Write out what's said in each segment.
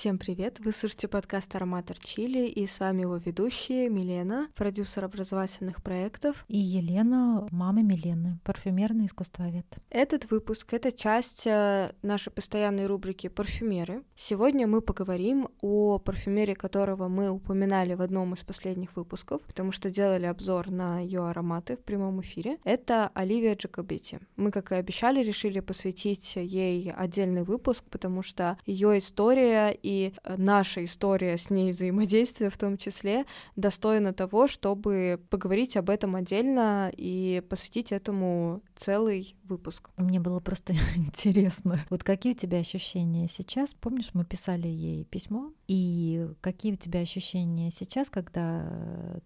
Всем привет! Вы слушаете подкаст «Ароматор Чили» и с вами его ведущие Милена, продюсер образовательных проектов. И Елена, мама Милены, парфюмерный искусствовед. Этот выпуск — это часть э, нашей постоянной рубрики «Парфюмеры». Сегодня мы поговорим о парфюмере, которого мы упоминали в одном из последних выпусков, потому что делали обзор на ее ароматы в прямом эфире. Это Оливия Джакобити. Мы, как и обещали, решили посвятить ей отдельный выпуск, потому что ее история и э, наша история с ней взаимодействия в том числе достойна того, чтобы поговорить об этом отдельно и посвятить этому целый выпуск. Мне было просто интересно. Вот какие у тебя ощущения сейчас? Помнишь, мы писали ей письмо, и какие у тебя ощущения сейчас, когда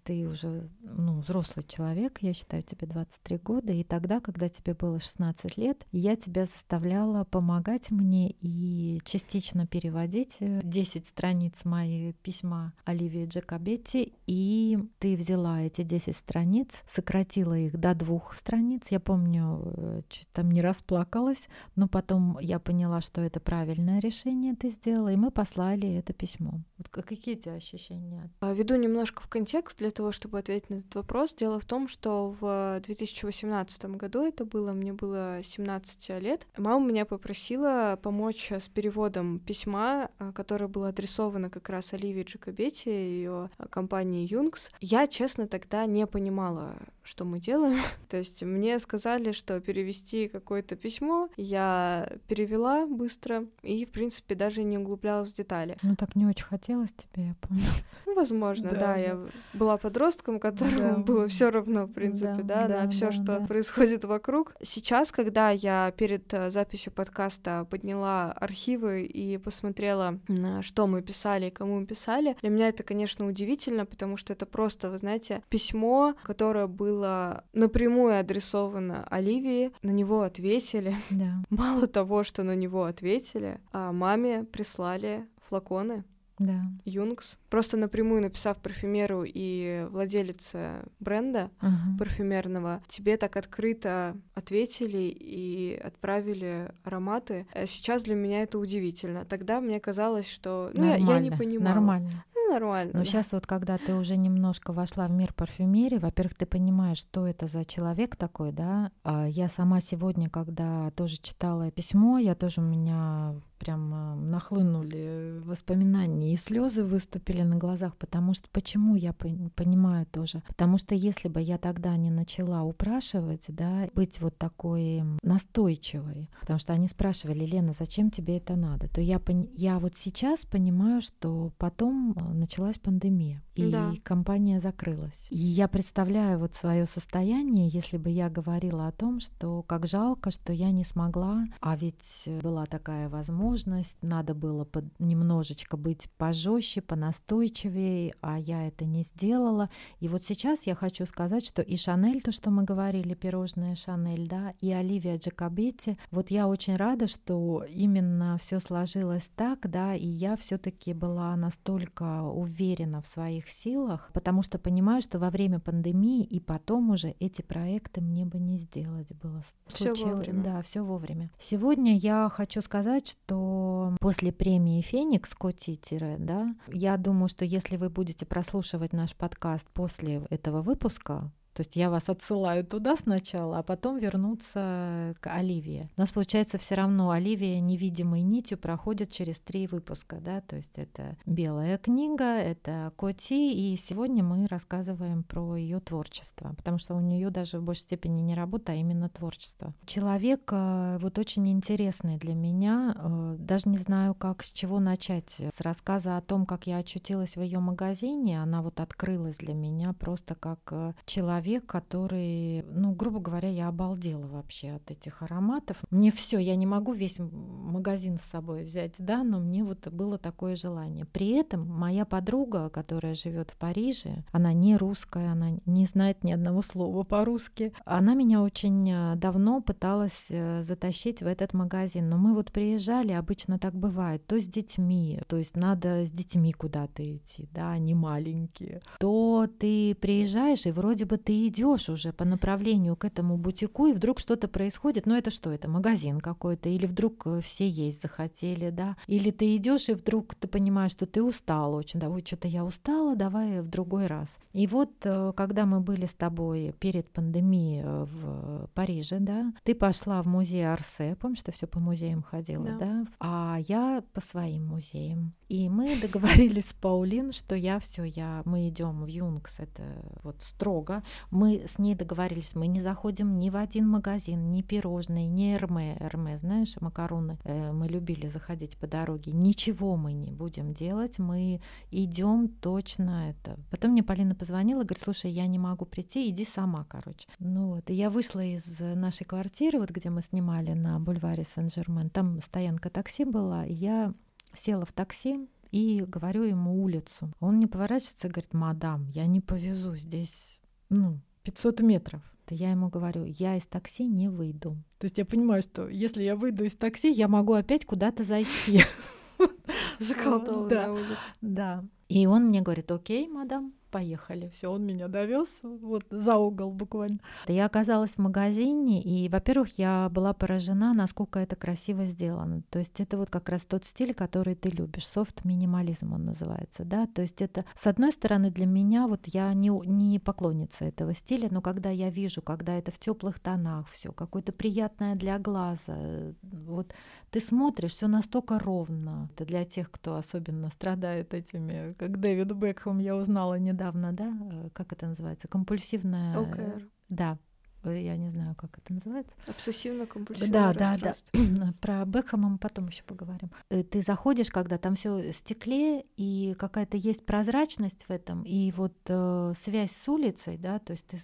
ты уже ну, взрослый человек, я считаю, тебе 23 года, и тогда, когда тебе было 16 лет, я тебя заставляла помогать мне и частично переводить 10 страниц мои письма Оливии Джакобетти, и ты взяла эти 10 страниц, сократила их до двух страниц. Я помню, э, чуть там не расплакалась, но потом я поняла, что это правильное решение ты сделала, и мы послали это письмо. Вот какие у тебя ощущения? А, веду немножко в контекст для того, чтобы ответить на этот вопрос. Дело в том, что в 2018 году это было, мне было 17 лет, мама меня попросила помочь с переводом письма, а, которое было адресовано как раз Оливии Джакобетти, ее компании Юнгс. Я, честно, тогда не понимала, что мы делаем. То есть мне сказали, что перевести какое-то письмо, я перевела быстро и, в принципе, даже не углублялась в детали. Ну так не очень хотелось тебе, я помню. Ну, возможно, да, да, я была подростком, которому да. было все равно, в принципе, да, да, да на все, да, что да. происходит вокруг. Сейчас, когда я перед э, записью подкаста подняла архивы и посмотрела, что мы писали и кому мы писали, для меня это, конечно, удивительно, потому что это просто, вы знаете, письмо, которое было напрямую адресовано Оливии, на него ответили. Да. Мало того, что на него ответили, а маме прислали флаконы. Да. Юнгс. Просто напрямую написав парфюмеру и владелице бренда uh-huh. парфюмерного, тебе так открыто ответили и отправили ароматы. А сейчас для меня это удивительно. Тогда мне казалось, что ну, я, я не понимала. Нормально нормально. Но да. сейчас вот, когда ты уже немножко вошла в мир парфюмерии, во-первых, ты понимаешь, что это за человек такой, да. А я сама сегодня, когда тоже читала письмо, я тоже у меня прям э, нахлынули воспоминания и слезы выступили на глазах, потому что почему я понимаю тоже, потому что если бы я тогда не начала упрашивать, да, быть вот такой настойчивой, потому что они спрашивали, Лена, зачем тебе это надо, то я я вот сейчас понимаю, что потом э, началась пандемия и да. компания закрылась, и я представляю вот свое состояние, если бы я говорила о том, что как жалко, что я не смогла, а ведь была такая возможность надо было под, немножечко быть пожестче, понастойчивее, а я это не сделала. И вот сейчас я хочу сказать, что и Шанель, то, что мы говорили, пирожная Шанель, да, и Оливия Джакобетти, вот я очень рада, что именно все сложилось так, да, и я все-таки была настолько уверена в своих силах, потому что понимаю, что во время пандемии и потом уже эти проекты мне бы не сделать было. Все вовремя. Да, все вовремя. Сегодня я хочу сказать, что после премии «Феникс» Коти да, я думаю, что если вы будете прослушивать наш подкаст после этого выпуска, то есть я вас отсылаю туда сначала, а потом вернуться к Оливии. У нас получается все равно Оливия невидимой нитью проходит через три выпуска, да, то есть это белая книга, это Коти, и сегодня мы рассказываем про ее творчество, потому что у нее даже в большей степени не работа, а именно творчество. Человек э, вот очень интересный для меня, э, даже не знаю, как с чего начать. С рассказа о том, как я очутилась в ее магазине, она вот открылась для меня просто как э, человек человек, который, ну, грубо говоря, я обалдела вообще от этих ароматов. Мне все, я не могу весь магазин с собой взять, да, но мне вот было такое желание. При этом моя подруга, которая живет в Париже, она не русская, она не знает ни одного слова по-русски. Она меня очень э, давно пыталась э, затащить в этот магазин, но мы вот приезжали, обычно так бывает, то с детьми, то есть надо с детьми куда-то идти, да, они маленькие, то ты приезжаешь, и вроде бы ты ты идешь уже по направлению к этому бутику, и вдруг что-то происходит. Ну, это что? Это магазин какой-то, или вдруг э, все есть захотели, да? Или ты идешь, и вдруг ты понимаешь, что ты устал очень, да, ой, что-то я устала, давай в другой раз. И вот, э, когда мы были с тобой перед пандемией э, в Париже, да, ты пошла в музей Арсе, помнишь, ты все по музеям ходила, да. да? А я по своим музеям. И мы договорились с Паулин, что я все, я, мы идем в Юнгс, это вот строго. Мы с ней договорились, мы не заходим ни в один магазин, ни пирожные, ни Эрме, Эрме, знаешь, макароны. Э, мы любили заходить по дороге. Ничего мы не будем делать, мы идем точно это. Потом мне Полина позвонила, говорит, слушай, я не могу прийти, иди сама, короче. Ну вот, и я вышла из нашей квартиры, вот где мы снимали на бульваре Сен-Жермен, там стоянка такси была, и я села в такси и говорю ему улицу. Он не поворачивается и говорит, мадам, я не повезу здесь, ну, 500 метров. То я ему говорю, я из такси не выйду. То есть я понимаю, что если я выйду из такси, я могу опять куда-то зайти. Заколдованная улица. Да. И он мне говорит, окей, мадам, поехали. Все, он меня довез вот за угол буквально. Я оказалась в магазине, и, во-первых, я была поражена, насколько это красиво сделано. То есть это вот как раз тот стиль, который ты любишь. Софт-минимализм он называется, да. То есть это, с одной стороны, для меня, вот я не, не поклонница этого стиля, но когда я вижу, когда это в теплых тонах, все какое-то приятное для глаза, вот ты смотришь, все настолько ровно. Это для тех, кто особенно страдает этими, как Дэвид Бекхэм, я узнала недавно, недавно, да, э, как это называется, компульсивная... ОКР. Да, Э, я не знаю, как это называется. Обсессивно-компульсивное да, да, да. Про Бекхэма мы потом еще поговорим. Э, ты заходишь, когда там все стекле, и какая-то есть прозрачность в этом, и вот э, связь с улицей, да, то есть ты,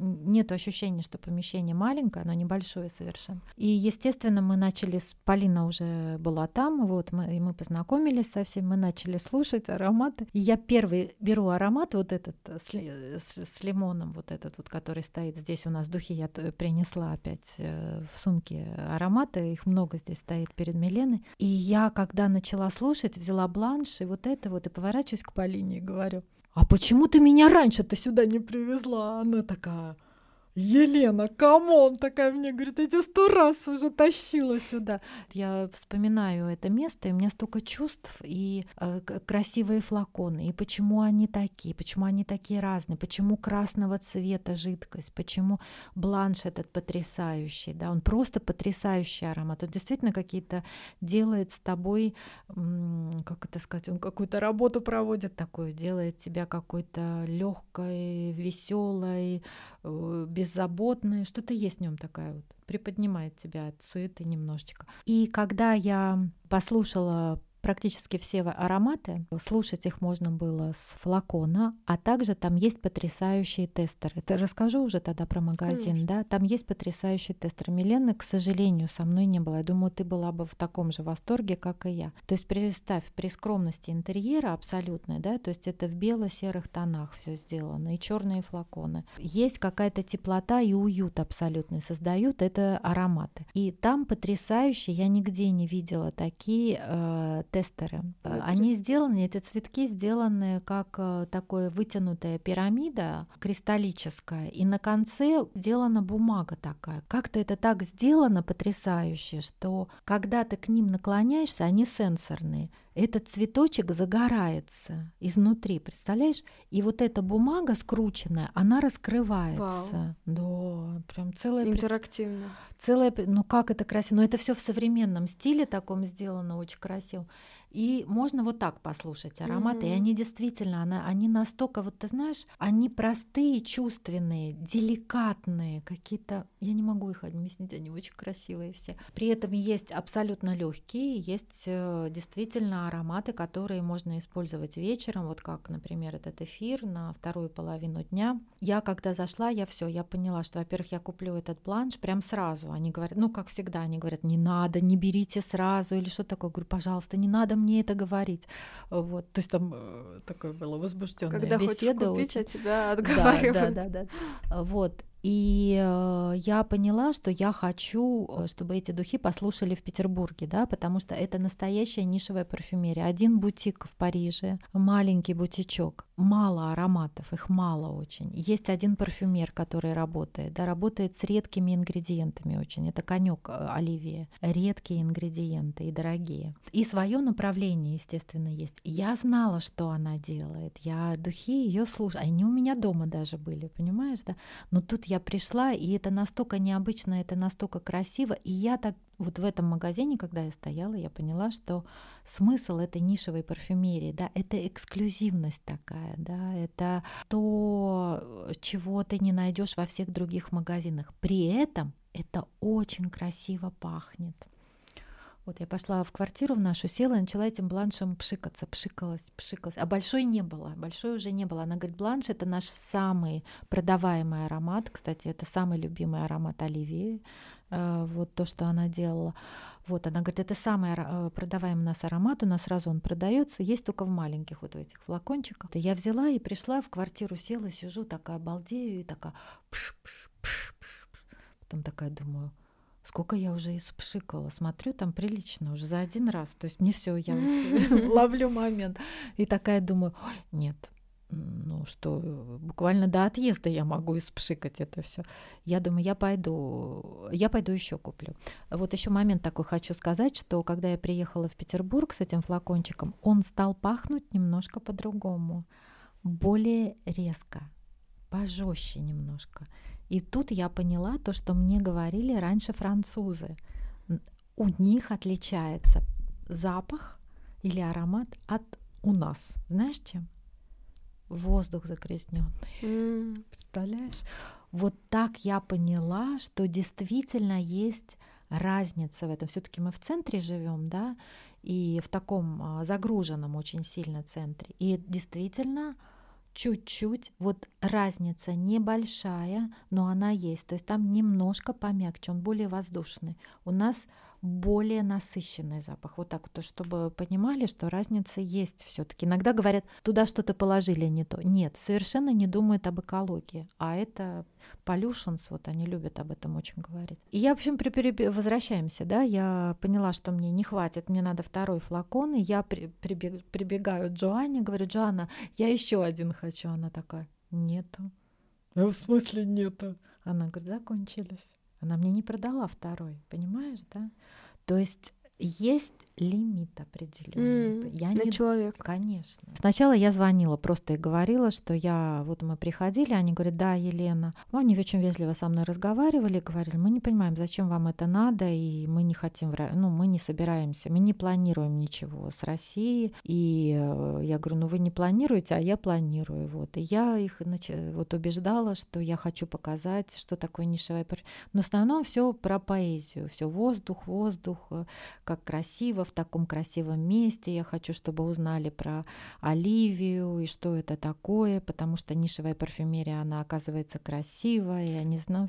нет ощущения, что помещение маленькое, оно небольшое совершенно. И, естественно, мы начали с... Полина уже была там, вот, мы, и мы познакомились со всеми, мы начали слушать ароматы. И я первый беру аромат вот этот э, с, с, с лимоном, вот этот вот, который стоит здесь у нас духи я принесла опять э, в сумке ароматы, их много здесь стоит перед Миленой. И я, когда начала слушать, взяла бланш и вот это вот, и поворачиваюсь к Полине и говорю, а почему ты меня раньше-то сюда не привезла? Она такая, Елена, come on, такая мне говорит, я тебя сто раз уже тащила сюда. Я вспоминаю это место, и у меня столько чувств, и э, красивые флаконы, и почему они такие, почему они такие разные, почему красного цвета жидкость, почему бланш этот потрясающий, да, он просто потрясающий аромат, он действительно какие-то делает с тобой, как это сказать, он какую-то работу проводит такую, делает тебя какой-то легкой, веселой, э, беззаботная, что-то есть в нем такая вот, приподнимает тебя от суеты немножечко. И когда я послушала практически все ароматы. Слушать их можно было с флакона, а также там есть потрясающие тестеры. Это расскажу уже тогда про магазин, Конечно. да? Там есть потрясающие тестеры. Милены, к сожалению, со мной не было. Я думаю, ты была бы в таком же восторге, как и я. То есть представь, при скромности интерьера абсолютной, да, то есть это в бело-серых тонах все сделано, и черные флаконы. Есть какая-то теплота и уют абсолютный создают это ароматы. И там потрясающие, я нигде не видела такие э, тестеры. Okay. Они сделаны, эти цветки сделаны как э, такая вытянутая пирамида кристаллическая, и на конце сделана бумага такая. Как-то это так сделано потрясающе, что когда ты к ним наклоняешься, они сенсорные этот цветочек загорается изнутри, представляешь? И вот эта бумага скрученная, она раскрывается. Вау. Да, прям целая... Интерактивно. Целая... Ну как это красиво? Но это все в современном стиле таком сделано, очень красиво. И можно вот так послушать ароматы, mm-hmm. и они действительно, она, они настолько, вот ты знаешь, они простые, чувственные, деликатные, какие-то, я не могу их объяснить, они очень красивые все. При этом есть абсолютно легкие, есть э, действительно ароматы, которые можно использовать вечером, вот как, например, этот эфир на вторую половину дня. Я когда зашла, я все, я поняла, что, во-первых, я куплю этот бланш прям сразу. Они говорят, ну как всегда, они говорят, не надо, не берите сразу или что такое. говорю, пожалуйста, не надо мне это говорить. Вот, то есть там э, такое было возбужденное Когда беседа. Когда купить, а тебя отговаривают. Да, да, да. Вот, и э, я поняла, что я хочу, э, чтобы эти духи послушали в Петербурге, да, потому что это настоящая нишевая парфюмерия. Один бутик в Париже, маленький бутичок. Мало ароматов, их мало очень. Есть один парфюмер, который работает, да, работает с редкими ингредиентами очень. Это конек э, Оливия. Редкие ингредиенты и дорогие. И свое направление, естественно, есть. Я знала, что она делает. Я духи ее слушала. Они у меня дома даже были, понимаешь, да? Но тут я пришла, и это настолько необычно, это настолько красиво. И я так вот в этом магазине, когда я стояла, я поняла, что смысл этой нишевой парфюмерии, да, это эксклюзивность такая, да, это то, чего ты не найдешь во всех других магазинах. При этом это очень красиво пахнет. Вот я пошла в квартиру в нашу, села и начала этим бланшем пшикаться, пшикалась, пшикалась. А большой не было, большой уже не было. Она говорит, бланш — это наш самый продаваемый аромат. Кстати, это самый любимый аромат Оливии. Э, вот то, что она делала. Вот она говорит, это самый э, продаваемый у нас аромат, у нас сразу он продается, есть только в маленьких вот этих флакончиках. Я взяла и пришла в квартиру, села, сижу, такая балдею и такая пш -пш -пш -пш -пш. Потом такая думаю, сколько я уже испшикала. Смотрю, там прилично уже за один раз. То есть мне все, я ловлю момент. И такая думаю, нет, ну что, буквально до отъезда я могу испшикать это все. Я думаю, я пойду, я пойду еще куплю. Вот еще момент такой хочу сказать, что когда я приехала в Петербург с этим флакончиком, он стал пахнуть немножко по-другому, более резко, пожестче немножко. И тут я поняла то, что мне говорили раньше французы. У них отличается запах или аромат от у нас. Знаешь чем? Воздух загрязненный. Mm. Представляешь? Вот так я поняла, что действительно есть разница в этом. Все-таки мы в центре живем, да, и в таком а, загруженном очень сильно центре. И действительно чуть-чуть, вот разница небольшая, но она есть. То есть там немножко помягче, он более воздушный. У нас более насыщенный запах. Вот так вот, чтобы понимали, что разница есть все-таки. Иногда говорят, туда что-то положили не то. Нет, совершенно не думают об экологии. А это pollutions, вот они любят об этом очень говорить. И я, в общем, при, при, возвращаемся, да, я поняла, что мне не хватит, мне надо второй флакон, и я при, прибег, прибегаю к Джоанне, говорю, Джоанна, я еще один хочу. Она такая, нету. А в смысле нету? Она говорит, закончились. Она мне не продала второй, понимаешь, да? То есть есть лимит определенный. Mm, я для не... человека. Конечно. Сначала я звонила просто и говорила, что я... Вот мы приходили, они говорят, да, Елена. Ну, они очень вежливо со мной разговаривали, говорили, мы не понимаем, зачем вам это надо, и мы не хотим... Ну, мы не собираемся, мы не планируем ничего с Россией. И э, я говорю, ну, вы не планируете, а я планирую. Вот. И я их значит, вот убеждала, что я хочу показать, что такое нишевая... Но в основном все про поэзию, все воздух, воздух, э, как красиво в таком красивом месте. Я хочу, чтобы узнали про Оливию и что это такое, потому что нишевая парфюмерия, она оказывается красивая. Я не знаю,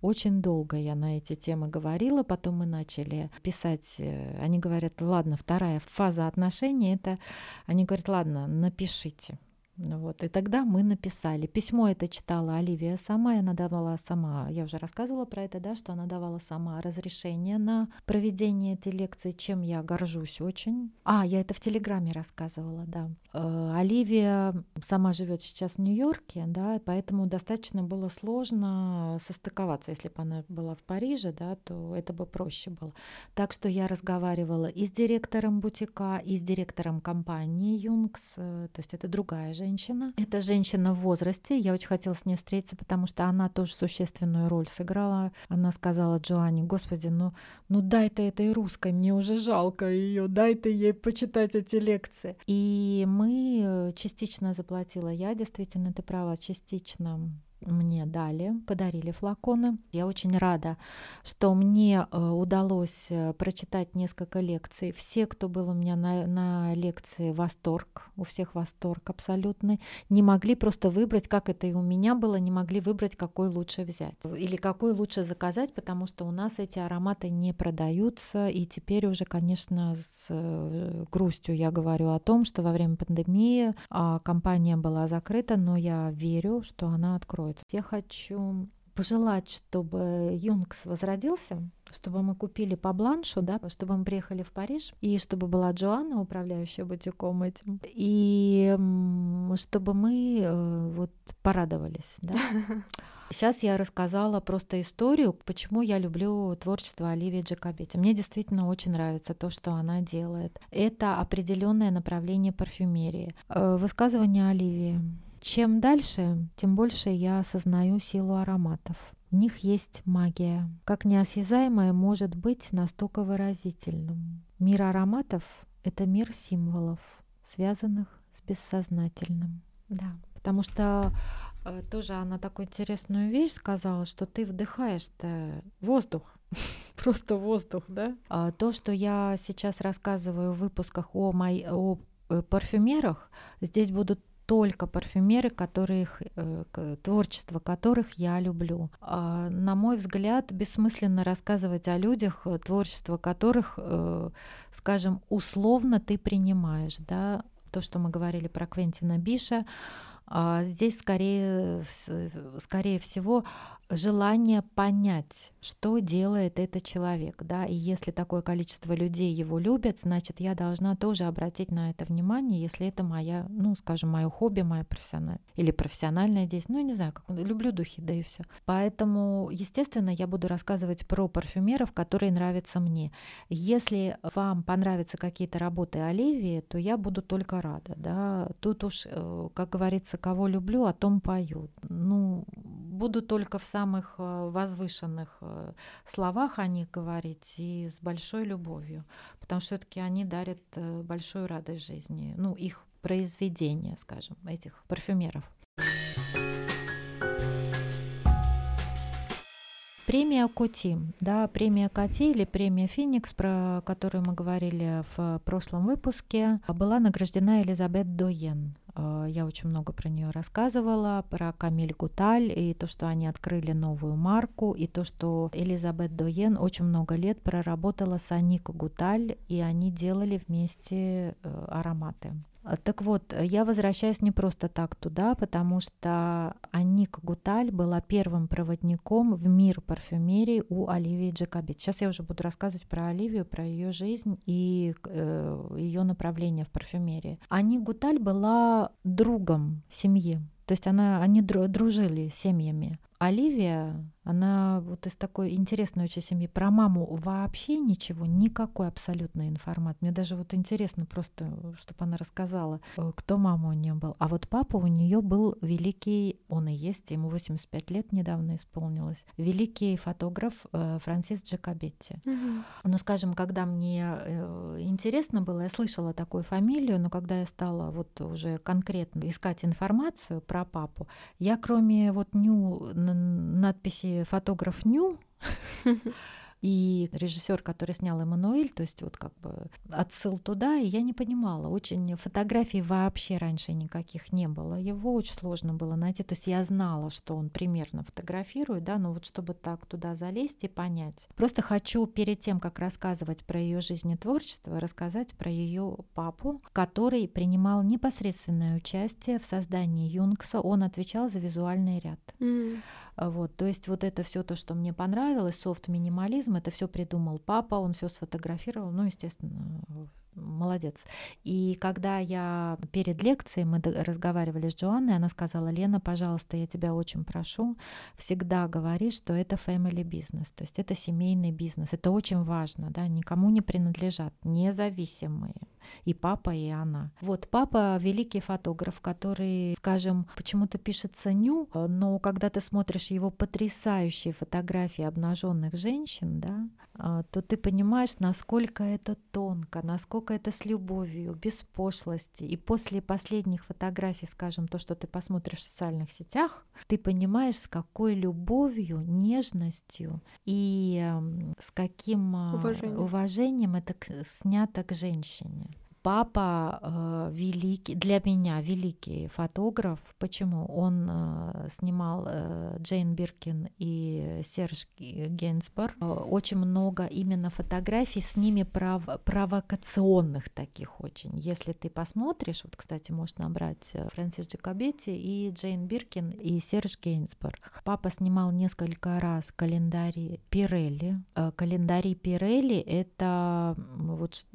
очень долго я на эти темы говорила, потом мы начали писать. Э, они говорят, ладно, вторая фаза отношений это, они говорят, ладно, напишите. Вот. И тогда мы написали. Письмо это читала Оливия сама, и она давала сама, я уже рассказывала про это, да, что она давала сама разрешение на проведение этой лекции, чем я горжусь очень. А, я это в Телеграме рассказывала, да. Э, Оливия сама живет сейчас в Нью-Йорке, да, поэтому достаточно было сложно состыковаться. Если бы она была в Париже, да, то это бы проще было. Так что я разговаривала и с директором бутика, и с директором компании Юнгс, э, то есть это другая женщина, женщина. Это женщина в возрасте. Я очень хотела с ней встретиться, потому что она тоже существенную роль сыграла. Она сказала Джоанне, господи, ну, ну дай ты этой русской, мне уже жалко ее, дай ты ей почитать эти лекции. И мы э, частично заплатила я, действительно, ты права, частично мне дали, подарили флаконы. Я очень рада, что мне э, удалось э, прочитать несколько лекций. Все, кто был у меня на, на лекции, восторг, у всех восторг абсолютный. Не могли просто выбрать, как это и у меня было, не могли выбрать, какой лучше взять или какой лучше заказать, потому что у нас эти ароматы не продаются. И теперь уже, конечно, с э, грустью я говорю о том, что во время пандемии а, компания была закрыта, но я верю, что она откроется. Я хочу пожелать, чтобы Юнгс возродился, чтобы мы купили по бланшу, да, чтобы мы приехали в Париж, и чтобы была Джоанна, управляющая бутиком этим. И чтобы мы э, вот порадовались. Да? Сейчас я рассказала просто историю, почему я люблю творчество Оливии Джакобетти. Мне действительно очень нравится то, что она делает. Это определенное направление парфюмерии. Э, высказывание Оливии. Чем дальше, тем больше я осознаю силу ароматов. В них есть магия. Как неосязаемое может быть настолько выразительным. Мир ароматов — это мир символов, связанных с бессознательным. Да, потому что э, тоже она такую интересную вещь сказала, что ты вдыхаешь-то воздух, просто воздух, да? А то, что я сейчас рассказываю в выпусках о, мой, о э, парфюмерах, здесь будут только парфюмеры, которых, э, творчество которых я люблю. А, на мой взгляд, бессмысленно рассказывать о людях, э, творчество которых, э, скажем, условно ты принимаешь. Да? То, что мы говорили про Квентина Биша, а здесь скорее, скорее всего желание понять, что делает этот человек, да, и если такое количество людей его любят, значит, я должна тоже обратить на это внимание, если это моя, ну, скажем, мое хобби, моя профессиональная или профессиональная действие, ну, не знаю, как люблю духи, да и все. Поэтому, естественно, я буду рассказывать про парфюмеров, которые нравятся мне. Если вам понравятся какие-то работы Оливии, то я буду только рада, да. Тут уж, э, как говорится, кого люблю, о том пою. Ну, буду только в самых э, возвышенных э, словах о них говорить и с большой любовью, потому что все-таки они дарят э, большую радость жизни, ну, их произведения, скажем, этих парфюмеров. Премия Коти, да, премия Коти или премия Феникс, про которую мы говорили в прошлом выпуске, была награждена Элизабет Доен. Э, я очень много про нее рассказывала, про Камиль Гуталь и то, что они открыли новую марку, и то, что Элизабет Доен очень много лет проработала с Аник Гуталь, и они делали вместе э, ароматы. А, так вот, я возвращаюсь не просто так туда, потому что Аник Гуталь была первым проводником в мир парфюмерии у Оливии Джакобит. Сейчас я уже буду рассказывать про Оливию, про ее жизнь и э, ее направление в парфюмерии. Аник Гуталь была другом семьи. То есть она, они дружили семьями. Оливия, она вот из такой интересной очень семьи. Про маму вообще ничего, никакой абсолютной информации. Мне даже вот интересно просто, чтобы она рассказала, э, кто мама у нее был. А вот папа у нее был великий, он и есть, ему 85 лет недавно исполнилось, великий фотограф э, Франсис Джакобетти. Угу. Ну, скажем, когда мне э, интересно было, я слышала такую фамилию, но когда я стала вот уже конкретно искать информацию про папу, я кроме вот ню надписи фотограф Ню и режиссер, который снял Эммануэль, то есть вот как бы отсыл туда, и я не понимала. Очень фотографий вообще раньше никаких не было. Его очень сложно было найти. То есть я знала, что он примерно фотографирует, да, но вот чтобы так туда залезть и понять. Просто хочу перед тем, как рассказывать про ее жизнь и творчество, рассказать про ее папу, который принимал непосредственное участие в создании Юнгса. Он отвечал за визуальный ряд. Mm. Вот, то есть вот это все то, что мне понравилось, софт-минимализм, это все придумал папа, он все сфотографировал, ну, естественно, молодец. И когда я перед лекцией, мы разговаривали с Джоанной, она сказала, Лена, пожалуйста, я тебя очень прошу, всегда говори, что это family business, то есть это семейный бизнес, это очень важно, да, никому не принадлежат, независимые и папа, и она. Вот папа великий фотограф, который, скажем, почему-то пишется ню, но когда ты смотришь его потрясающие фотографии обнаженных женщин, да, а, то ты понимаешь, насколько это тонко, насколько это с любовью, без пошлости. И после последних фотографий, скажем, то, что ты посмотришь в социальных сетях, ты понимаешь, с какой любовью, нежностью и с каким а, уважением, уважением это снято к женщине папа э, великий, для меня великий фотограф. Почему? Он э, снимал э, Джейн Биркин и Серж Гейнсбор. Э, очень много именно фотографий с ними пров, провокационных таких очень. Если ты посмотришь, вот, кстати, можешь набрать э, Фрэнсис Джакобетти и Джейн Биркин и Серж Гейнсбор. Папа снимал несколько раз календари Пирелли. Э, календари Пирелли — это вот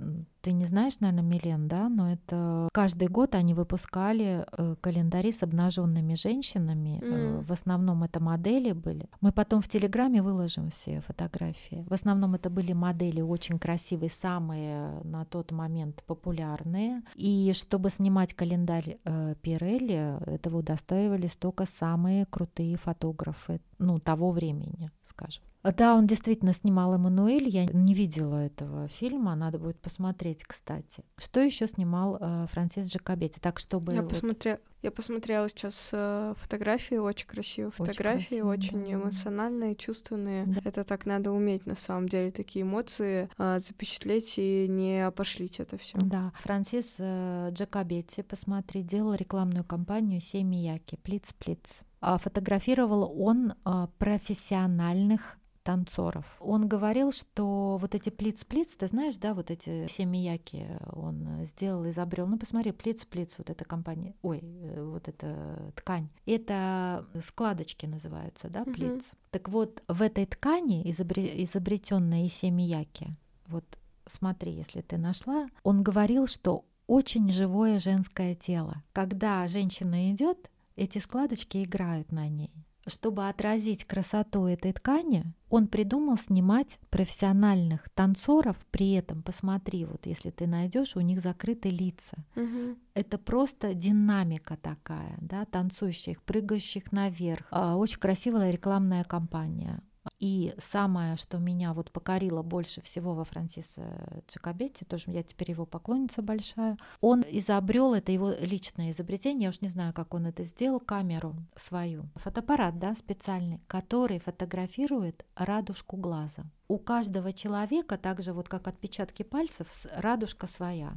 ты не знаешь, наверное, Лен, да, но это каждый год они выпускали э, календари с обнаженными женщинами. Mm. В основном это модели были. Мы потом в Телеграме выложим все фотографии. В основном это были модели очень красивые, самые на тот момент популярные. И чтобы снимать календарь э, Пирелли, этого удостаивались только самые крутые фотографы ну, того времени, скажем. Да, он действительно снимал Эммануэль. Я не видела этого фильма, надо будет посмотреть, кстати. Что еще снимал э, Франсис Джакобетти? Так чтобы я вот... посмотрела, я посмотрела сейчас э, фотографии, очень красивые фотографии, очень, красиво, очень да. эмоциональные, чувственные. Да. Это так надо уметь на самом деле такие эмоции э, запечатлеть и не опошлить это все. Да, Франсис э, Джакобетти, посмотри, делал рекламную кампанию Семияки, Плиц-Плиц. А фотографировал он э, профессиональных танцоров. Он говорил, что вот эти плиц-плиц, ты знаешь, да, вот эти все мияки он сделал, изобрел. Ну, посмотри, плиц-плиц, вот эта компания, ой, э, вот эта ткань. Это складочки называются, да, плиц. Угу. Так вот, в этой ткани, изобретенной Исе Мияки, вот смотри, если ты нашла, он говорил, что очень живое женское тело. Когда женщина идет, эти складочки играют на ней. Чтобы отразить красоту этой ткани, он придумал снимать профессиональных танцоров. При этом, посмотри, вот если ты найдешь, у них закрыты лица. Угу. Это просто динамика такая, да, танцующих, прыгающих наверх. А, очень красивая рекламная кампания. И самое, что меня вот покорило больше всего во Франсисе Джакобетти, тоже я теперь его поклонница большая, он изобрел, это его личное изобретение, я уж не знаю, как он это сделал, камеру свою, фотоаппарат, да, специальный, который фотографирует радужку глаза. У каждого человека, так же вот как отпечатки пальцев, радужка своя,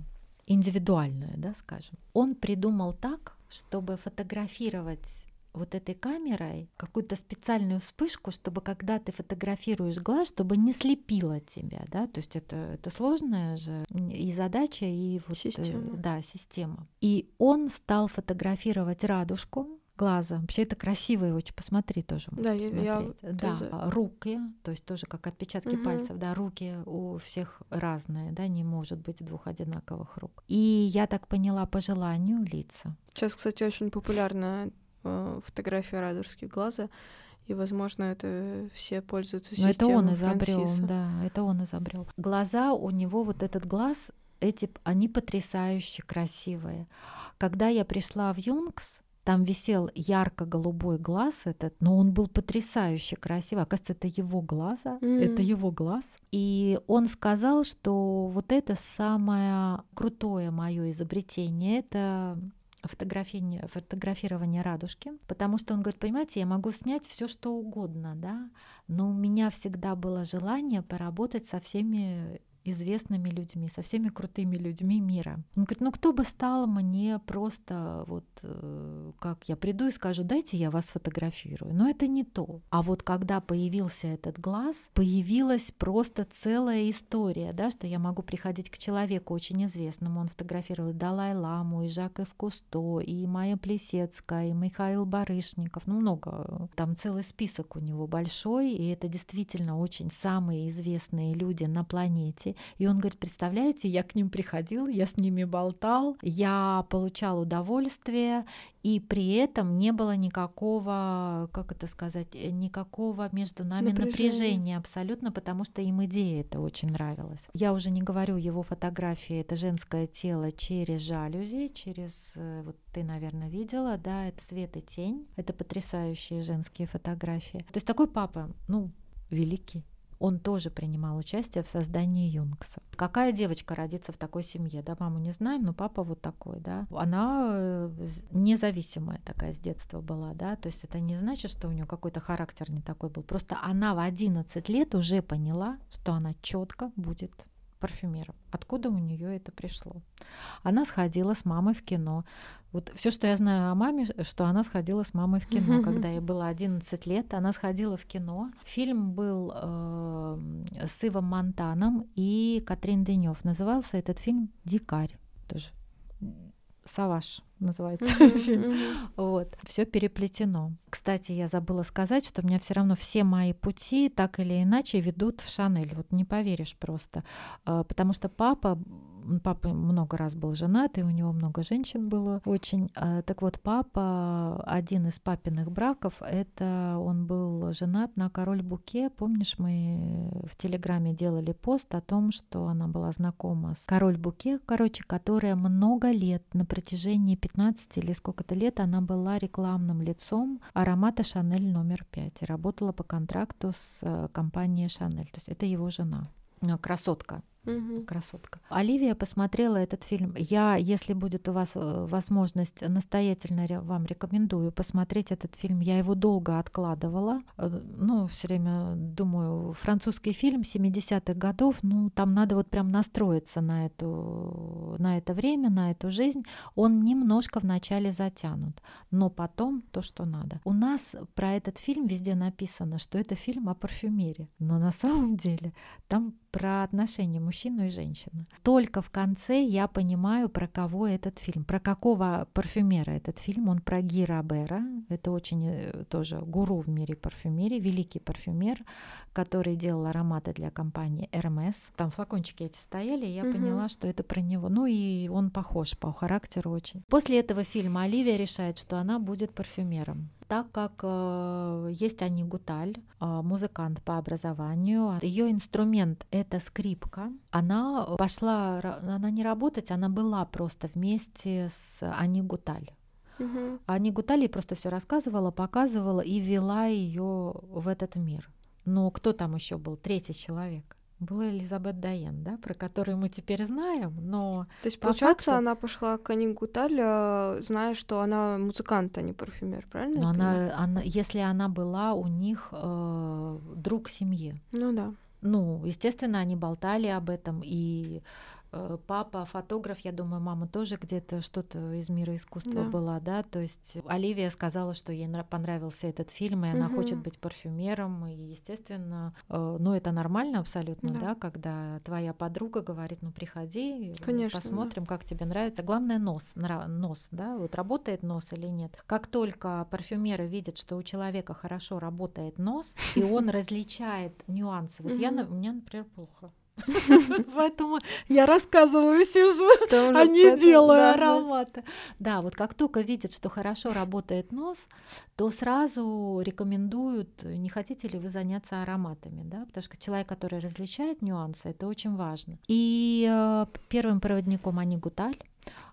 индивидуальная, да, скажем. Он придумал так, чтобы фотографировать вот этой камерой какую-то специальную вспышку, чтобы когда ты фотографируешь глаз, чтобы не слепило тебя, да, то есть это, это сложная же и задача, и вот, э, система. да, система. И он стал фотографировать радужку, глаза. Вообще это красиво и очень. Посмотри тоже. Да, посмотреть. я, я да, тоже... руки, то есть тоже как отпечатки угу. пальцев, да, руки у всех разные, да, не может быть двух одинаковых рук. И я так поняла по желанию лица. Сейчас, кстати, очень популярна Э, фотография радужских глаза, и, возможно, это все пользуются системой Но это он изобрел, да, это он изобрел. Глаза у него, вот этот глаз, эти, они потрясающе красивые. Когда я пришла в Юнгс, там висел ярко-голубой глаз этот, но он был потрясающе красивый. Оказывается, это его глаза, mm. это его глаз. И он сказал, что вот это самое крутое мое изобретение, это фотографирование, фотографирование радужки, потому что он говорит, понимаете, я могу снять все что угодно, да, но у меня всегда было желание поработать со всеми известными людьми, со всеми крутыми людьми мира. Он говорит, ну кто бы стал мне просто вот э, как я приду и скажу, дайте я вас сфотографирую. Но это не то. А вот когда появился этот глаз, появилась просто целая история, да, что я могу приходить к человеку очень известному. Он фотографировал Далай-Ламу, и Жака Кусто, и Майя Плесецкая, и Михаил Барышников, ну много. Там целый список у него большой, и это действительно очень самые известные люди на планете. И он говорит, представляете, я к ним приходил, я с ними болтал, я получал удовольствие, и при этом не было никакого, как это сказать, э, никакого между нами напряжения, напряжения абсолютно, потому что им идея это очень нравилась. Я уже не говорю его фотографии, это женское тело через жалюзи, через, э, вот ты, наверное, видела, да, это свет и тень, это потрясающие женские фотографии. То есть такой папа, ну, великий он тоже принимал участие в создании Юнгса. Какая девочка родится в такой семье, да, маму не знаем, но папа вот такой, да. Она э, независимая такая с детства была, да, то есть это не значит, что у нее какой-то характер не такой был, просто она в 11 лет уже поняла, что она четко будет парфюмером. Откуда у нее это пришло? Она сходила с мамой в кино. Вот все, что я знаю о маме, что она сходила с мамой в кино, когда ей было 11 лет, она сходила в кино. Фильм был э, с Ивом Монтаном и Катрин Денев. Назывался этот фильм "Дикарь", тоже. Саваш называется фильм. Вот, все переплетено. Кстати, я забыла сказать, что у меня все равно все мои пути так или иначе ведут в Шанель. Вот не поверишь просто, а, потому что папа папа много раз был женат, и у него много женщин было очень. А, так вот, папа, один из папиных браков, это он был женат на король Буке. Помнишь, мы в Телеграме делали пост о том, что она была знакома с король Буке, короче, которая много лет, на протяжении 15 или сколько-то лет, она была рекламным лицом аромата Шанель номер 5 и работала по контракту с э, компанией Шанель. То есть это его жена красотка. Угу. Красотка. Оливия посмотрела этот фильм. Я, если будет у вас э, возможность, настоятельно вам рекомендую посмотреть этот фильм. Я его долго откладывала. Э, ну, все время думаю, французский фильм 70-х годов, ну, там надо вот прям настроиться на, эту, на это время, на эту жизнь. Он немножко вначале затянут, но потом то, что надо. У нас про этот фильм везде написано, что это фильм о парфюмерии. Но на самом деле там про отношения мужчину и женщину. Только в конце я понимаю, про кого этот фильм, про какого парфюмера этот фильм. Он про Гира Бера. Это очень э, тоже гуру в мире парфюмерии, великий парфюмер, который делал ароматы для компании Hermes. Там флакончики эти стояли, и я угу. поняла, что это про него. Ну и он похож по характеру очень. После этого фильма Оливия решает, что она будет парфюмером так как э, есть Ани Гуталь, э, музыкант по образованию, ее инструмент это скрипка. Она пошла, она не работать, она была просто вместе с Ани Гуталь. Угу. Ани Гутали просто все рассказывала, показывала и вела ее в этот мир. Но кто там еще был? Третий человек была Элизабет Дайен, да, про которую мы теперь знаем, но... То есть, по получается, факту... она пошла к Ани Гуталь, зная, что она музыкант, а не парфюмер, правильно? Но она, она, если она была у них э, друг семьи. Ну да. Ну, естественно, они болтали об этом, и папа фотограф, я думаю, мама тоже где-то что-то из мира искусства да. была, да, то есть Оливия сказала, что ей понравился этот фильм, и она угу. хочет быть парфюмером, и, естественно, э, ну, это нормально абсолютно, да. да, когда твоя подруга говорит, ну, приходи, Конечно, посмотрим, да. как тебе нравится. Главное, нос, нос, да, вот работает нос или нет. Как только парфюмеры видят, что у человека хорошо работает нос, и он различает нюансы, вот я, у меня, например, плохо Поэтому я рассказываю, сижу, а не делаю ароматы. Да, вот как только видят, что хорошо работает нос, то сразу рекомендуют, не хотите ли вы заняться ароматами, да, потому что человек, который различает нюансы, это очень важно. И э, первым проводником Ани Гуталь,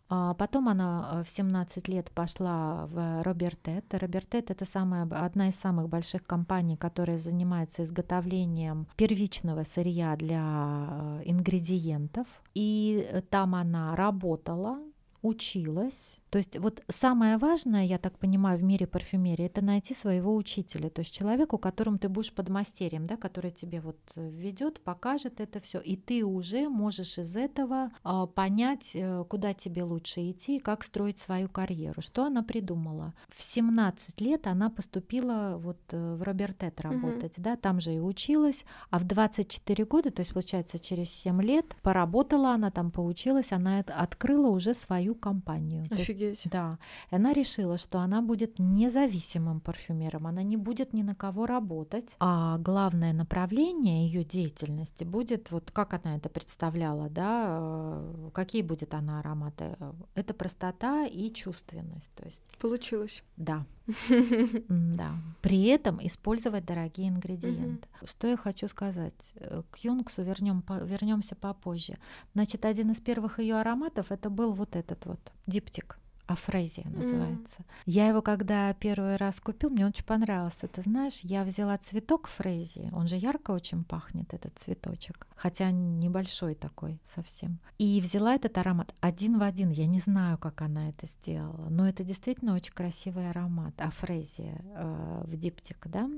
потом она э, в 17 лет пошла в Робертет. Робертет это самая, одна из самых больших компаний, которая занимается изготовлением первичного сырья для э, ингредиентов. И там она работала, училась, то есть вот самое важное, я так понимаю, в мире парфюмерии, это найти своего учителя, то есть человеку, которым ты будешь подмастерьем, да, который тебе вот ведет, покажет это все, и ты уже можешь из этого э, понять, э, куда тебе лучше идти, как строить свою карьеру. Что она придумала? В 17 лет она поступила вот э, в Робертет работать, угу. да, там же и училась, а в 24 года, то есть получается через 7 лет, поработала она там, поучилась, она открыла уже свою компанию. Офигеть. Офигеть. Да. И она решила, что она будет независимым парфюмером, она не будет ни на кого работать, а главное направление ее деятельности будет, вот как она это представляла, да, э, какие будет она ароматы. Это простота и чувственность. То есть... Получилось. Да. Да. При этом использовать дорогие ингредиенты. Что я хочу сказать? Э, к Юнгсу вернем, вернемся попозже. Значит, один из первых ее ароматов это был вот этот вот диптик. Афрезия называется. Mm. Я его когда первый раз купил, мне очень понравился. Ты знаешь, я взяла цветок фрезии, он же ярко очень пахнет, этот цветочек, хотя небольшой такой совсем. И взяла этот аромат один в один. Я не знаю, как она это сделала, но это действительно очень красивый аромат. Афрезия э, в диптик, да,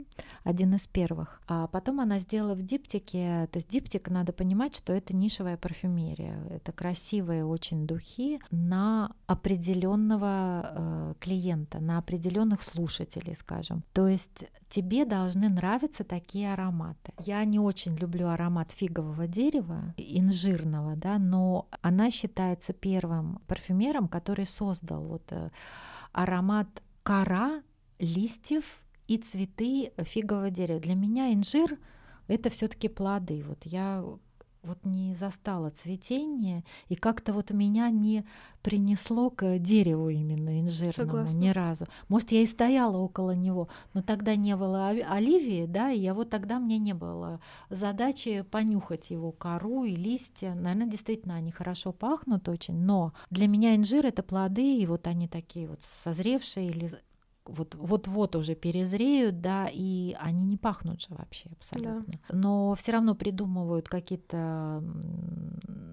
один из первых. А потом она сделала в диптике, то есть диптик, надо понимать, что это нишевая парфюмерия. Это красивые очень духи на определенный определенного э, клиента, на определенных слушателей, скажем. То есть тебе должны нравиться такие ароматы. Я не очень люблю аромат фигового дерева, инжирного, да, но она считается первым парфюмером, который создал вот э, аромат кора, листьев и цветы фигового дерева. Для меня инжир это все-таки плоды. Вот я вот не застала цветение, и как-то вот меня не принесло к дереву именно инжирному Согласна. ни разу. Может, я и стояла около него, но тогда не было оливии, да, и я вот тогда мне не было задачи понюхать его кору и листья. Наверное, действительно, они хорошо пахнут очень, но для меня инжир — это плоды, и вот они такие вот созревшие или вот вот-вот уже перезреют, да, и они не пахнут же вообще абсолютно. Да. Но все равно придумывают какие-то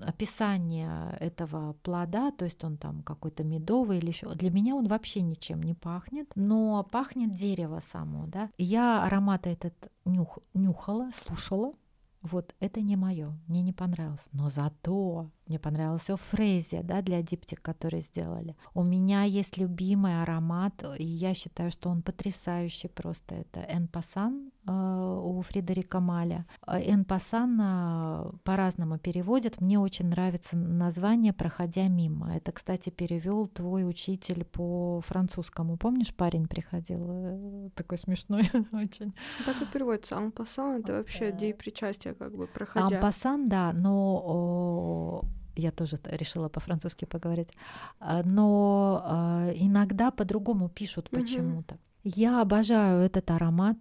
описания этого плода, то есть он там какой-то медовый или еще. Для меня он вообще ничем не пахнет, но пахнет дерево само, да. Я аромат этот нюх, нюхала, слушала, вот это не мое, мне не понравилось. Но зато мне понравился Фрезия, да, для диптик, который сделали. У меня есть любимый аромат, и я считаю, что он потрясающий просто. Это Эн Пасан э, у Фредерика Маля. Эн Пасан э, по-разному переводят. Мне очень нравится название «Проходя мимо». Это, кстати, перевел твой учитель по французскому. Помнишь, парень приходил? Э, такой смешной очень. Так и переводится. Эн Пасан — это вообще дей причастия, как бы, проходя. Эн Пасан, да, но я тоже решила по-французски поговорить, а, но а, иногда по-другому пишут почему-то. Я обожаю этот аромат,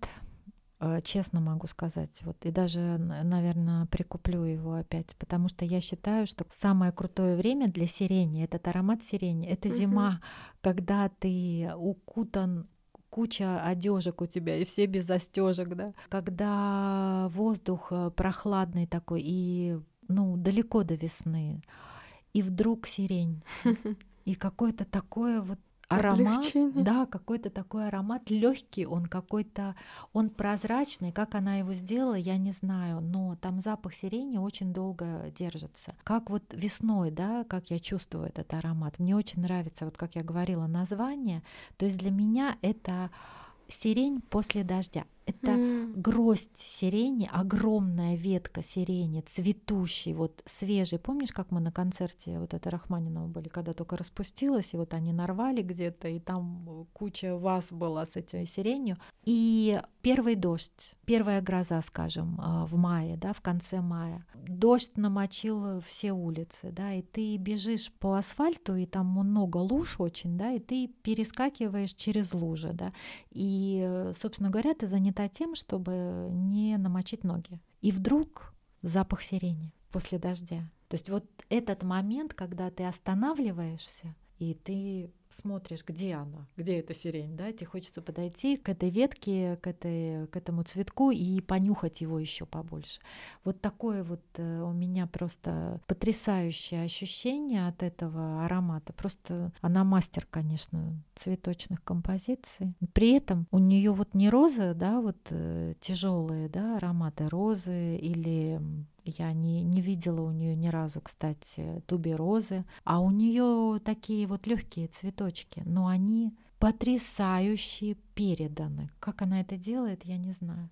а, честно могу сказать. Вот, и даже, наверное, прикуплю его опять, потому что я считаю, что самое крутое время для сирени, этот аромат сирени, это зима, когда ты укутан куча одежек у тебя, и все без застежек, да. Когда воздух э, прохладный такой, и ну, далеко до весны. И вдруг сирень. И какое-то такое вот аромат, да, какой-то такой аромат легкий, он какой-то, он прозрачный, как она его сделала, я не знаю, но там запах сирени очень долго держится. Как вот весной, да, как я чувствую этот аромат. Мне очень нравится, вот как я говорила, название. То есть для меня это сирень после дождя. Это mm. Гроздь сирени, огромная ветка сирени, цветущий, вот свежий. Помнишь, как мы на концерте вот это Рахманинова были, когда только распустилась, и вот они нарвали где-то, и там куча вас была с этой сиренью. И первый дождь, первая гроза, скажем, а, в мае, да, в конце мая. Дождь намочил все улицы, да, и ты бежишь по асфальту, и там много луж очень, да, и ты перескакиваешь через лужи, да, и, собственно говоря, ты занята тем, чтобы не намочить ноги. И вдруг запах сирени после дождя. То есть вот этот момент, когда ты останавливаешься, и ты смотришь, где она, где эта сирень, да, тебе хочется подойти к этой ветке, к, этой, к этому цветку и понюхать его еще побольше. Вот такое вот э, у меня просто потрясающее ощущение от этого аромата. Просто она мастер, конечно, цветочных композиций. При этом у нее вот не розы, да, вот э, тяжелые, да, ароматы розы или я не, не видела у нее ни разу, кстати, туберозы. А у нее такие вот легкие цветочки, но они потрясающе переданы. Как она это делает, я не знаю.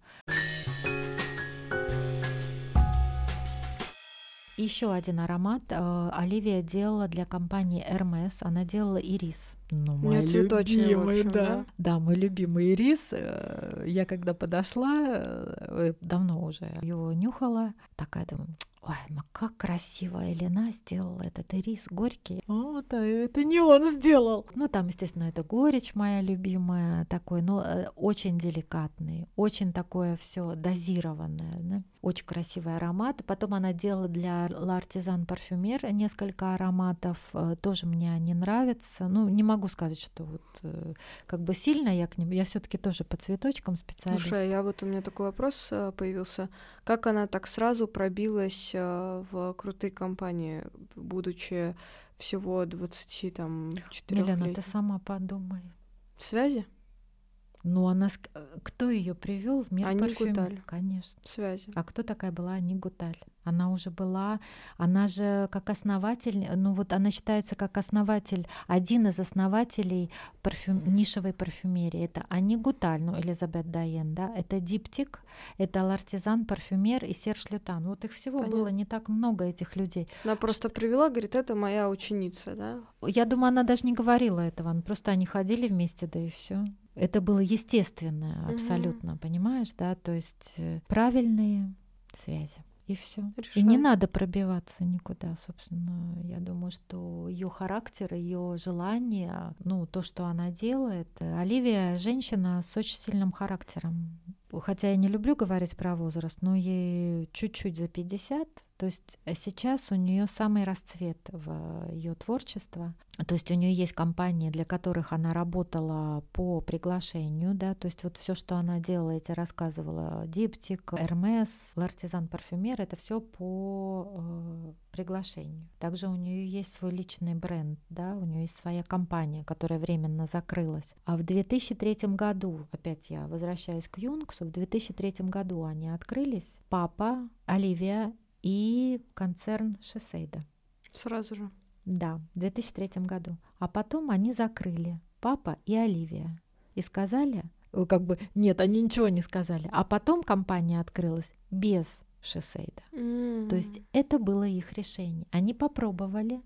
Еще один аромат э, Оливия делала для компании Hermes. Она делала ирис. Ну, мой любимый, да. да. Да, мой любимый ирис. Э, я когда подошла, э, давно уже его нюхала, такая думаю, Ой, ну как красиво Елена сделала этот ирис горький. О, да, это не он сделал. Ну, там, естественно, это горечь моя любимая, такой, но э, очень деликатный, очень такое все дозированное, да? очень красивый аромат. Потом она делала для L'Artisan Parfumer несколько ароматов, э, тоже мне они нравятся. Ну, не могу сказать, что вот э, как бы сильно я к ним, я все-таки тоже по цветочкам специалист. Слушай, я вот у меня такой вопрос появился, как она так сразу пробилась э, в крутые компании, будучи всего 20 там 4 Милена, ты сама подумай. Связи? Ну, она кто ее привел в мир Ани парфюмерии? Гуталь. Конечно. Связи. А кто такая была Ани Гуталь? Она уже была, она же как основатель, ну вот она считается как основатель, один из основателей парфюм, нишевой парфюмерии. Это Ани Гуталь, ну Элизабет Дайен, да, это Диптик, это Лартизан, парфюмер и Серж Лютан. Вот их всего Понятно. было не так много, этих людей. Она просто привела, говорит, это моя ученица, да? Я думаю, она даже не говорила этого, просто они ходили вместе, да и все. Это было естественное Мгм. абсолютно, понимаешь, да, то есть э, правильные связи. И все. И не надо пробиваться никуда, собственно. Я думаю, что ее характер, ее желание, ну, то, что она делает. Оливия женщина с очень сильным характером. Хотя я не люблю говорить про возраст, но ей чуть-чуть за 50. То есть э, сейчас у нее самый расцвет в ее творчество. То есть у нее есть компании, для которых она работала по приглашению, да, то есть вот все, что она делала, тебе рассказывала, Диптик, Эрмес, Лартизан Парфюмер, это все по э, приглашению. Также у нее есть свой личный бренд, да, у нее есть своя компания, которая временно закрылась. А в 2003 году, опять я возвращаюсь к Юнксу, в 2003 году они открылись, папа, Оливия и концерн Шесейда. Сразу же. Да, в 2003 году. А потом они закрыли папа и Оливия. И сказали, э, как бы, нет, они ничего не сказали. А потом компания открылась без Шесейда. То есть это было их решение. Они попробовали,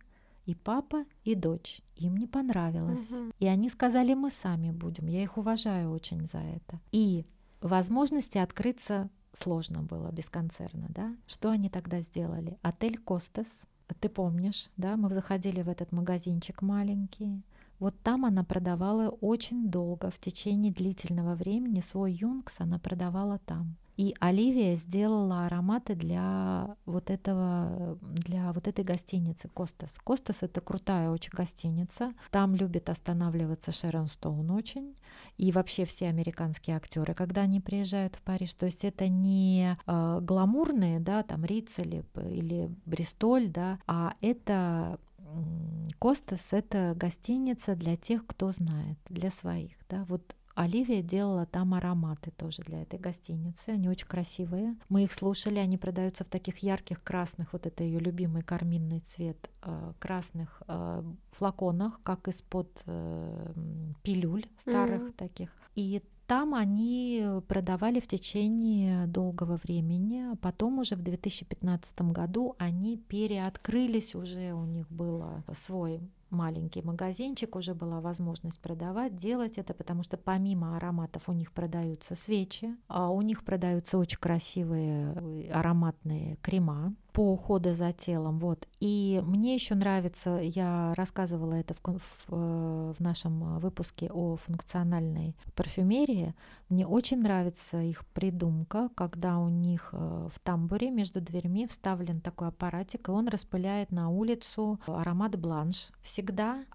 и папа, и дочь. Им не понравилось. Мгм. И они сказали, мы сами будем. Я их уважаю очень за это. И возможности открыться сложно было без концерна, да? Что они тогда сделали? Отель Костас, ты помнишь, да? Мы заходили в этот магазинчик маленький. Вот там она продавала очень долго, в течение длительного времени свой юнкс она продавала там. И Оливия сделала ароматы для вот этого, для вот этой гостиницы Костас. Костас это крутая очень гостиница. Там любит останавливаться Шерон Стоун очень. И вообще все американские актеры, когда они приезжают в Париж. То есть это не э, гламурные, да, там Риц или, или Бристоль, да, а это Костас это гостиница для тех, кто знает, для своих, да. Вот Оливия делала там ароматы тоже для этой гостиницы. Они очень красивые. Мы их слушали, они продаются в таких ярких красных, вот это ее любимый карминный цвет, э, красных э, флаконах, как из-под э, пилюль старых Мгм. таких. И там они продавали в течение долгого времени. Потом уже в 2015 году они переоткрылись, уже у них был свой маленький магазинчик, уже была возможность продавать, делать это, потому что помимо ароматов у них продаются свечи, а у них продаются очень красивые э, ароматные крема по уходу за телом. Вот. И мне еще нравится, я рассказывала это в, в, э, в нашем выпуске о функциональной парфюмерии, мне очень нравится их придумка, когда у них э, в тамбуре между дверьми вставлен такой аппаратик, и он распыляет на улицу аромат бланш всегда,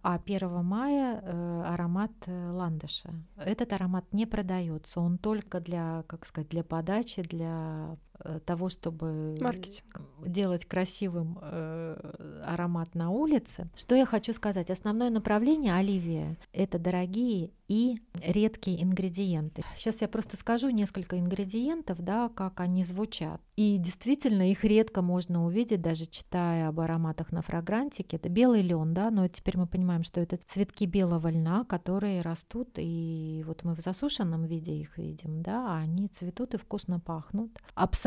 а 1 мая э, аромат э, ландыша. Этот аромат не продается, он только для, как сказать, для подачи, для того, чтобы Маркетинг. делать красивым э, аромат на улице. Что я хочу сказать? Основное направление Оливия – это дорогие и редкие ингредиенты. Сейчас я просто скажу несколько ингредиентов, да, как они звучат. И действительно, их редко можно увидеть, даже читая об ароматах на фрагрантике. Это белый лен, да, но теперь мы понимаем, что это цветки белого льна, которые растут, и вот мы в засушенном виде их видим, да, а они цветут и вкусно пахнут.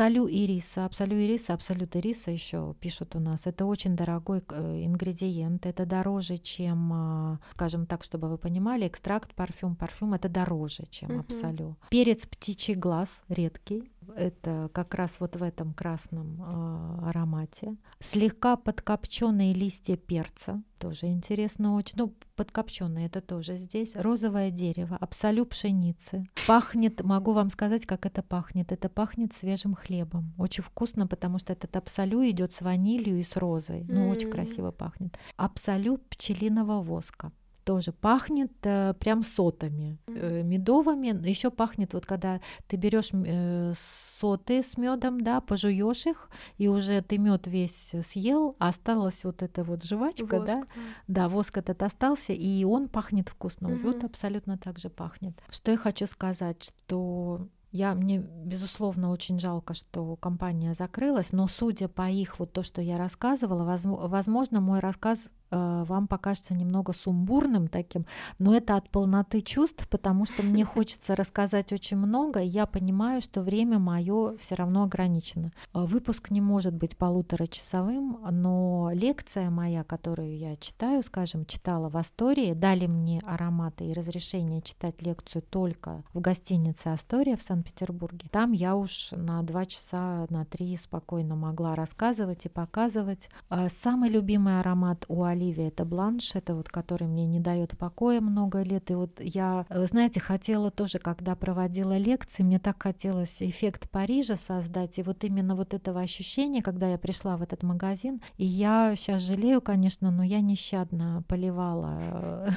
Абсолю ириса, абсолю ириса, абсолют ириса еще пишут у нас. Это очень дорогой э, ингредиент, это дороже, чем, а, скажем так, чтобы вы понимали, экстракт парфюм, парфюм это дороже, чем абсолю. Перец птичий глаз редкий, это как раз вот в этом красном э, аромате. Слегка подкопченные листья перца, тоже интересно очень. Ну, подкопченные это тоже здесь. Розовое дерево, абсолют пшеницы. Пахнет, могу вам сказать, как это пахнет. Это пахнет свежим хлебом. Очень вкусно, потому что этот абсолют идет с ванилью и с розой. Ну, очень М. красиво пахнет. Абсолют пчелиного воска. Тоже пахнет э, прям сотами э, медовыми. Еще пахнет вот когда ты берешь э, соты с медом, да, пожуешь их, и уже ты мед весь съел, а осталась вот эта вот жвачка, Воск, да, да, воск этот остался, и он пахнет вкусно. Мгм. Вот абсолютно так же пахнет. Что я хочу сказать, что я, мне, безусловно, очень жалко, что компания закрылась, но судя по их, вот то, что я рассказывала, возможно, мой рассказ вам покажется немного сумбурным таким, но это от полноты чувств, потому что мне хочется рассказать очень много, и я понимаю, что время мое все равно ограничено. Э, Выпуск не может быть полуторачасовым, но лекция моя, которую я читаю, скажем, читала в Астории, дали мне ароматы и разрешение читать лекцию только в гостинице Астория в Санкт-Петербурге. Там я уж на два часа, на три спокойно могла рассказывать и показывать. А Самый любимый аромат у Оливии это бланш, это вот который мне не дает покоя много лет. И вот я, вы знаете, хотела тоже, когда проводила лекции, мне так хотелось эффект Парижа создать, и вот именно вот этого ощущения, когда я пришла в этот магазин, и я сейчас жалею, конечно, но я нещадно поливала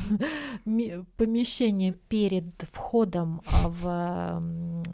э, помещение перед входом а, в,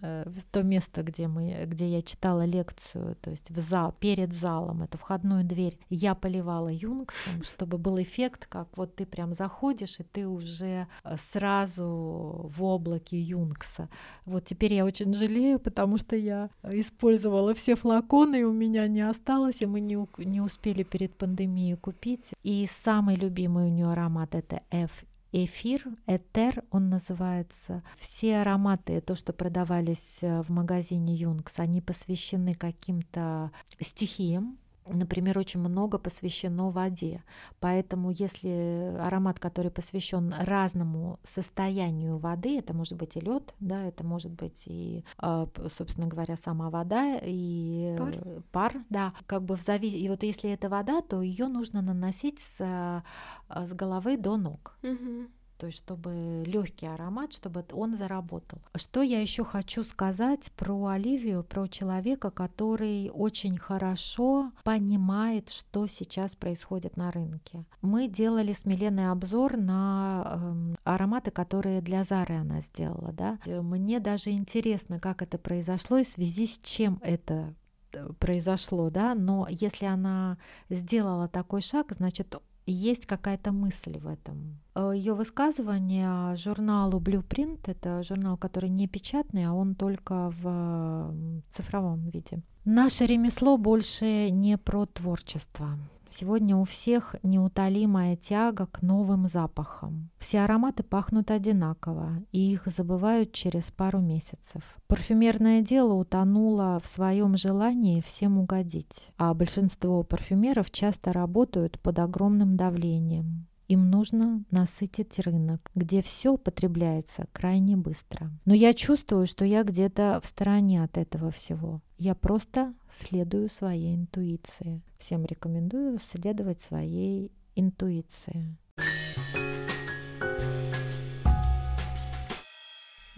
э, в то место, где мы, где я читала лекцию, то есть в зал, перед залом, эту входную дверь, я поливала юнксом, чтобы был эффект, как вот ты прям заходишь, и ты уже э, сразу в облаке юнкса. Вот теперь я очень жалею, потому что я использовала все флаконы, и у меня не осталось, и мы не, не успели перед пандемией купить. И самый любимый у нее аромат это F эфир, этер он называется. Все ароматы, то, что продавались э, в магазине Юнкс, они посвящены каким-то стихиям. Например, очень много посвящено воде. Поэтому если аромат, который посвящен разному состоянию воды, это может быть и лед, да, это может быть и, а, собственно говоря, сама вода и Пар. пар, да, как бы в завис... И вот если это вода, то ее нужно наносить с, а, с головы до ног Мгм. То есть чтобы легкий аромат, чтобы он заработал. Что я еще хочу сказать про Оливию, про человека, который очень хорошо понимает, что сейчас происходит на рынке. Мы делали с Миленой обзор на эм, ароматы, которые для Зары она сделала. Да? Э, Мне даже интересно, как это произошло и в связи с чем это э, произошло, да, но если она сделала такой шаг, значит, есть какая-то мысль в этом. Ее высказывание журналу Blueprint, это журнал, который не печатный, а он только в цифровом виде. Наше ремесло больше не про творчество. Сегодня у всех неутолимая тяга к новым запахам. Все ароматы пахнут одинаково, и их забывают через пару месяцев. Парфюмерное дело утонуло в своем желании всем угодить, а большинство парфюмеров часто работают под огромным давлением. Им нужно насытить рынок, где все потребляется крайне быстро. Но я чувствую, что я где-то в стороне от этого всего. Я просто следую своей интуиции. Всем рекомендую следовать своей интуиции.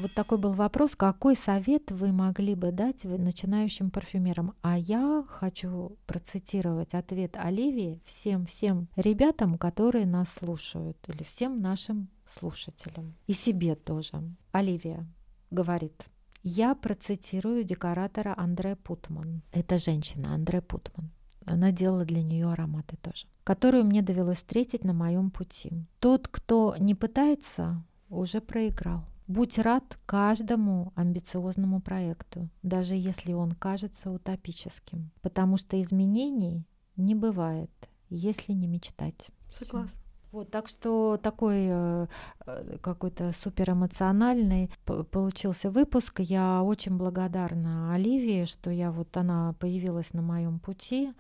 Вот такой был вопрос, какой совет вы могли бы дать начинающим парфюмерам? А я хочу процитировать ответ Оливии всем-всем ребятам, которые нас слушают, или всем нашим слушателям, и себе тоже. Оливия говорит, я процитирую декоратора Андре Путман. Это женщина, Андре Путман. Она делала для нее ароматы тоже, которую мне довелось встретить на моем пути. Тот, кто не пытается, уже проиграл. Будь рад каждому амбициозному проекту, даже если он кажется утопическим, потому что изменений не бывает, если не мечтать. Согласна. Вот, так что такой э, э, какой-то супер эмоциональный п- получился выпуск. Я очень благодарна Оливии, что я вот она появилась на моем пути.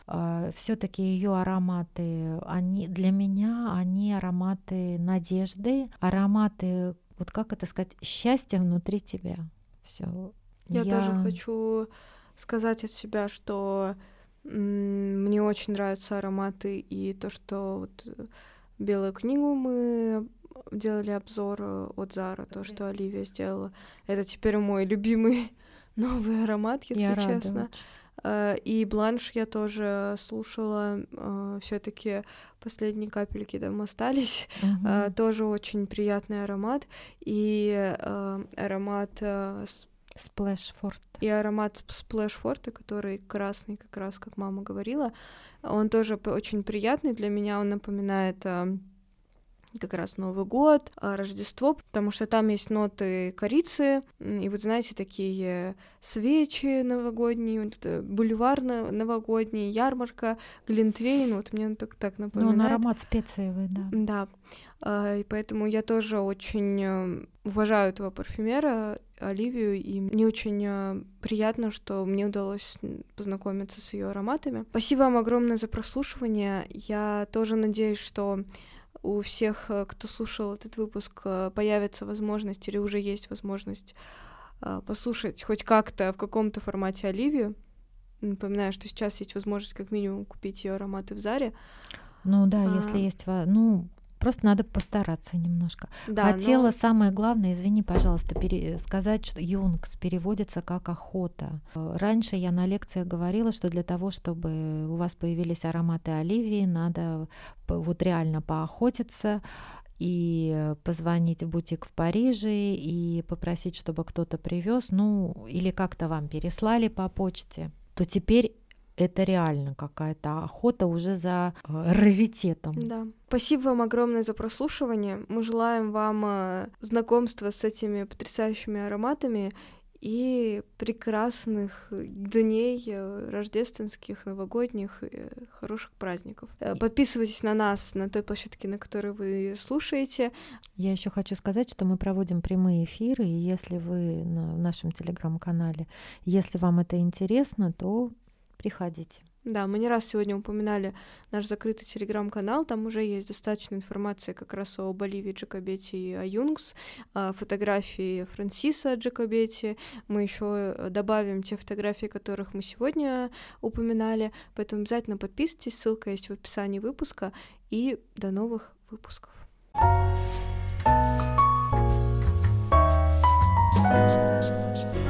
Все-таки ее ароматы, они для меня они ароматы надежды, ароматы вот как это сказать счастья внутри тебя. Все. Я, тоже хочу сказать от себя, что мне очень нравятся ароматы и то, что вот э, белую книгу мы делали обзор э, от Зара, то, что Оливия сделала. Это теперь мой любимый новый аромат, если Я рада честно. очень. Э, и бланш я тоже слушала, э, все-таки последние капельки там остались. Uh-huh. Тоже очень приятный аромат. И аромат Сплэшфорд. И аромат Сплэшфорда, который красный, как раз как мама говорила, он тоже очень приятный для меня. Он напоминает как раз Новый год, а, Рождество, потому что там есть ноты корицы, и вот знаете, такие свечи новогодние, вот бульвар новогодний, ярмарка, глинтвейн, вот мне он так, так напоминает. Ну, он аромат специевый, да. Да, а, и поэтому я тоже очень э, уважаю этого парфюмера, Оливию, и мне очень э, приятно, что мне удалось познакомиться с ее ароматами. Спасибо вам огромное за прослушивание. Я тоже надеюсь, что у всех, э, кто слушал этот выпуск, э, появится возможность или уже есть возможность э, послушать хоть как-то в каком-то формате Оливию. Напоминаю, что сейчас есть возможность как минимум купить ее ароматы в Заре. Ну да, а... если есть, ну Просто надо постараться немножко. Да, Хотела но... самое главное, извини, пожалуйста, пере... сказать, что юнгс переводится как охота. Раньше я на лекциях говорила, что для того, чтобы у вас появились ароматы оливии, надо вот реально поохотиться и позвонить в бутик в Париже и попросить, чтобы кто-то привез, ну или как-то вам переслали по почте, то теперь это реально какая-то охота уже за э, раритетом. Да. Спасибо вам огромное за прослушивание. Мы желаем вам э, знакомства с этими потрясающими ароматами и прекрасных дней э, рождественских, новогодних, хороших праздников. Подписывайтесь на нас на той площадке, на которой вы слушаете. Я еще хочу сказать, что мы проводим прямые эфиры, и если вы на нашем телеграм-канале, если вам это интересно, то приходите. Да, мы не раз сегодня упоминали наш закрытый телеграм-канал, там уже есть достаточно информации как раз о Боливии Джакобетти и о Юнгс, фотографии Франсиса Джакобетти. мы еще э, добавим те фотографии, которых мы сегодня упоминали, поэтому обязательно подписывайтесь, ссылка есть в описании выпуска, и до новых выпусков. thank you